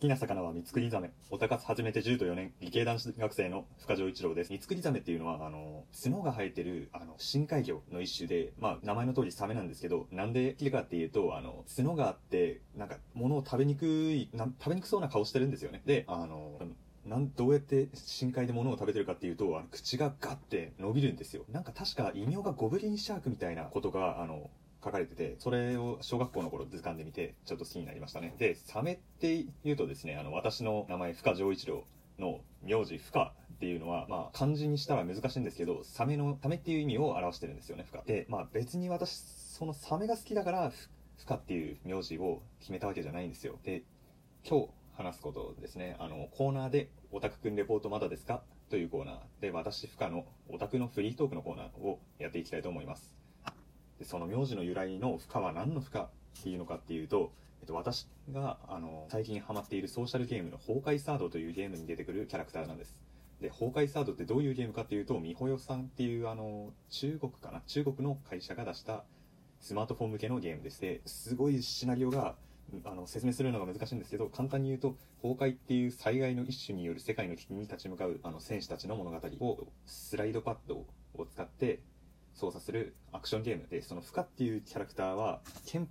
好きな魚は三つくりザメ。おたかつ始めて10と4年、理系男子学生の深城一郎です。三つくりザメっていうのは、あの、角が生えてる、あの、深海魚の一種で、まあ、名前の通りサメなんですけど、なんで好きかっていうと、あの、角があって、なんか、物を食べにくい、な食べにくそうな顔してるんですよね。で、あの、なんどうやって深海で物を食べてるかっていうと、あの口がガッて伸びるんですよ。なんか確か異名がゴブリンシャークみたいなことが、あの、書かれてて、それを小学校の頃図鑑で見て、ちょっと好きになりましたね。で、サメって言うとですね、あの、私の名前、深丈一郎の名字、深っていうのは、まあ、漢字にしたら難しいんですけど、サメの、サメっていう意味を表してるんですよね、深。で、まあ別に私、そのサメが好きだから、深っていう名字を決めたわけじゃないんですよ。で、今日話すことですね、あの、コーナーで、オタクくんレポートまだですか？というコーナーで、私、深のオタクのフリートークのコーナーをやっていきたいと思います。でその名字の由来の負荷は何の負荷っていうのかっていうと、えっと、私が、あの、最近ハマっているソーシャルゲームの崩壊サードというゲームに出てくるキャラクターなんです。で、崩壊サードってどういうゲームかっていうと、みほよさんっていう、あの、中国かな？中国の会社が出したスマートフォン向けのゲームでして、すごいシナリオが、あの、説明するのが難しいんですけど、簡単に言うと、崩壊っていう災害の一種による世界の危機に立ち向かう、あの、戦士たちの物語を、スライドパッドを使って、操作するアクションゲームで、そのフカっていうキャラクターは、憲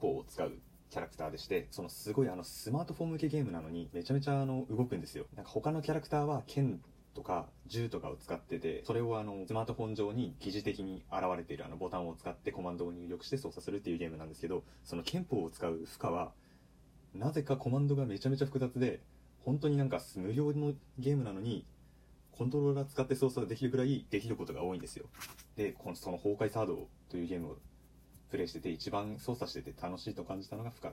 法を使うキャラクターでして、そのすごいあのスマートフォン向けゲームなのにめちゃめちゃあの動くんですよ。なんか他のキャラクターは剣とか銃とかを使ってて、それをあのスマートフォン上に疑似的に現れているあのボタンを使ってコマンドを入力して操作するっていうゲームなんですけど、その憲法を使う負荷は、なぜかコマンドがめちゃめちゃ複雑で、本当になんか無料のゲームなのにコントローラー使って操作できるくらいできることが多いんですよ。で、このその崩壊サードというゲームをプレイしてて一番操作してて楽しいと感じたのがフカっ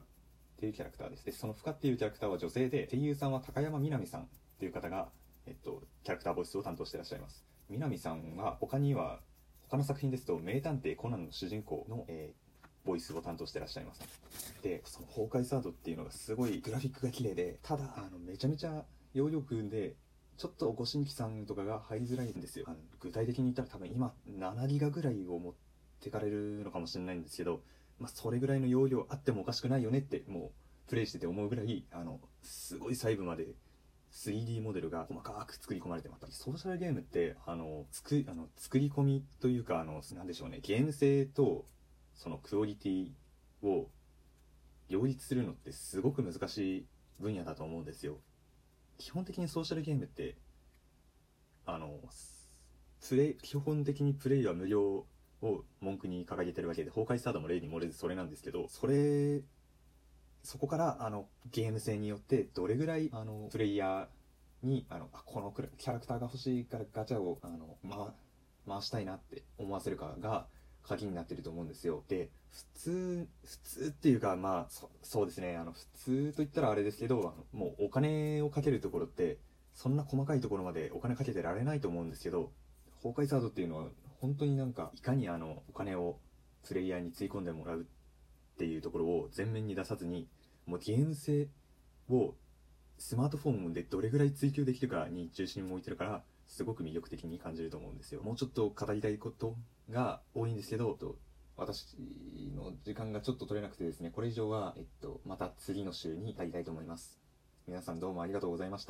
ていうキャラクターです。で、そのフカっていうキャラクターは女性で、声優さんは高山みなみさんっていう方が、えっと、キャラクターボイスを担当してらっしゃいます。みなみさんは他には、他の作品ですと、名探偵コナンの主人公の、えー、ボイスを担当してらっしゃいます。で、その崩壊サードっていうのがすごいグラフィックが綺麗で、ただ、あの、めちゃめちゃ容量組んで、ちょっとご新規さんとかが入りづらいんですよ。あの具体的に言ったら多分今7ギガぐらいを持ってかれるのかもしれないんですけど、まあ、それぐらいの容量あってもおかしくないよねってもうプレイしてて思うぐらい、あの、すごい細部まで 3D モデルが細かく作り込まれてまた。ソーシャルゲームってあの作あの作り込みというかあのなんでしょうね。ゲーム性とそのクオリティを両立するのってすごく難しい分野だと思うんですよ。基本的にソーシャルゲームってあのプレ基本的にプレイは無料を文句に掲げてるわけで崩壊スタートも例に漏れずそれなんですけどそれそこからあのゲーム性によってどれぐらいあのプレイヤーにあのあこのキャラクターが欲しいからガチャをあの、ま、回したいなって思わせるかが鍵になってると思うんですよ。で、普通、普通っていうか、まあ、そそうですね、あの、普通と言ったらあれですけど、もうお金をかけるところって、そんな細かいところまでお金かけてられないと思うんですけど、崩壊サードっていうのは、本当になんか、いかにあの、お金をプレイヤーについ込んでもらうっていうところを前面に出さずに、もうゲーム性をスマートフォンでどれぐらい追求できるかに中心を置いてるから、すごく魅力的に感じると思うんですよ。もうちょっと語りたいことが多いんですけど、と私の時間がちょっと取れなくてですね、これ以上は、えっと、また次の週に語りたいと思います。皆さんどうもありがとうございました。